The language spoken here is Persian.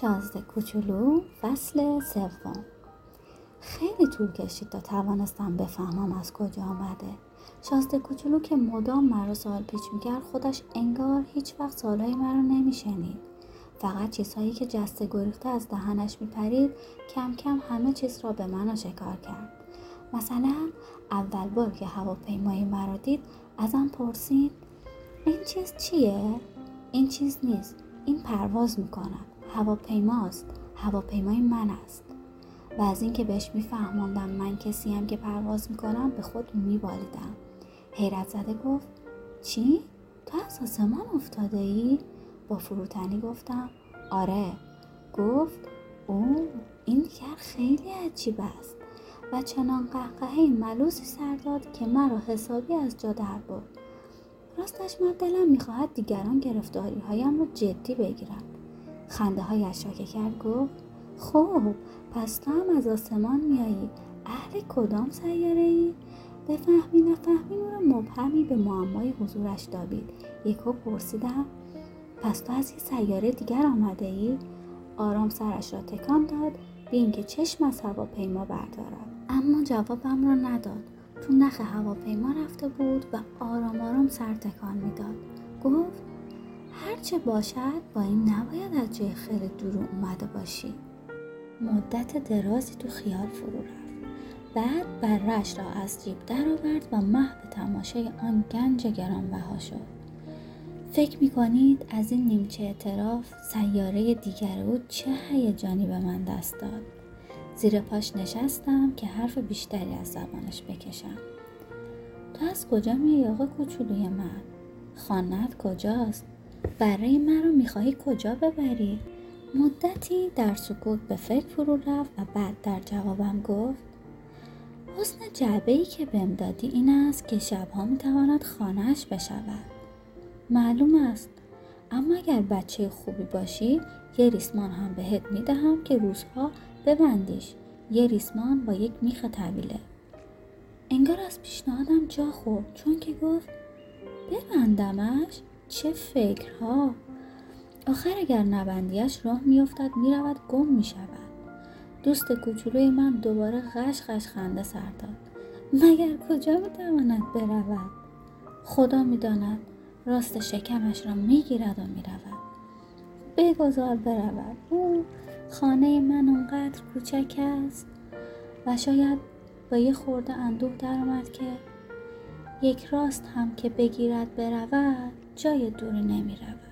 شازده کوچولو فصل سوم. خیلی طول کشید تا توانستم بفهمم از کجا آمده. شازده کوچولو که مدام مرا سوال پیچ می‌کرد خودش انگار هیچ وقت سوالهای مرا نمیشنید. فقط چیزهایی که جسته گریخته از دهنش میپرید کم کم همه چیز را به من شکار کرد. مثلا اول بار که هواپیمای مرا دید ازم پرسید این چیز چیه؟ این چیز نیست. این پرواز می‌کند. هواپیماست هواپیمای من است. و از اینکه بهش میفهماندم من کسی هم که پرواز می‌کنم به خود میبالیدم. حیرت زده گفت چی؟ تو از آسمان افتاده ای؟ با فروتنی گفتم آره. گفت او این دیگر خیلی عجیب است. و چنان قهقهه ملوسی سر داد که مرا حسابی از جا در برد. راستش من دلم می‌خواهد دیگران گرفتاری هایم رو جدی بگیرم. خنده هایش را کرد گفت خب پس تو هم از آسمان میایی؟ اهل کدام سیاره ای؟ بفهمی نفهمی او را مبهمی به معمای حضورش دابید یکو پرسیدم پس تو از یه سیاره دیگر آمده ای؟ آرام سرش را تکان داد به اینکه چشم از هواپیما بردارد. اما جوابم را نداد. تو نخ هواپیما رفته بود و آرام آرام سر تکان می‌داد. گفت هرچه باشد با این نباید از جای خیلی دور اومده باشی. مدت درازی تو خیال فرو رفت. بعد برش را از جیب درآورد و محو تماشای آن گنج گرانبها شد. فکر می‌کنید از این نیمچه اعتراف سیاره دیگر او چه هیجانی به من دست داد. زیر پاش نشستم که حرف بیشتری از زبانش بکشم. تو از کجا میای آقا کوچولوی من؟ خانت کجاست؟ برای مرا می‌خواهی کجا ببری؟ مدتی در سکوت به فکر فرو رفت و بعد در جوابم گفت حسن جعبه ای که بهم دادی این است که شبها می‌تواند خانهاش بشود. معلوم است. اما اگر بچه خوبی باشی یه ریسمان هم بهت می‌دهم که روزها ببندیش. یه ریسمان با یک میخ طویله. انگار از پیشنهادم جا خورد چون که گفت ببندمش؟ چه فکرها؟ آخر اگر نبندیش راه میافتد می‌رود گم می‌شود. دوست کوچولوی من دوباره غش غش خنده سر داد. مگر کجا می‌تواند برود؟ خدا می‌داند راست شکمش را می‌گیرد و می‌رود. بگذار برود. او خانه من اونقدر کوچک است و شاید با یه خورده اندوه درآمد که یک راست هم که بگیرد برود جای دوری نمی رود.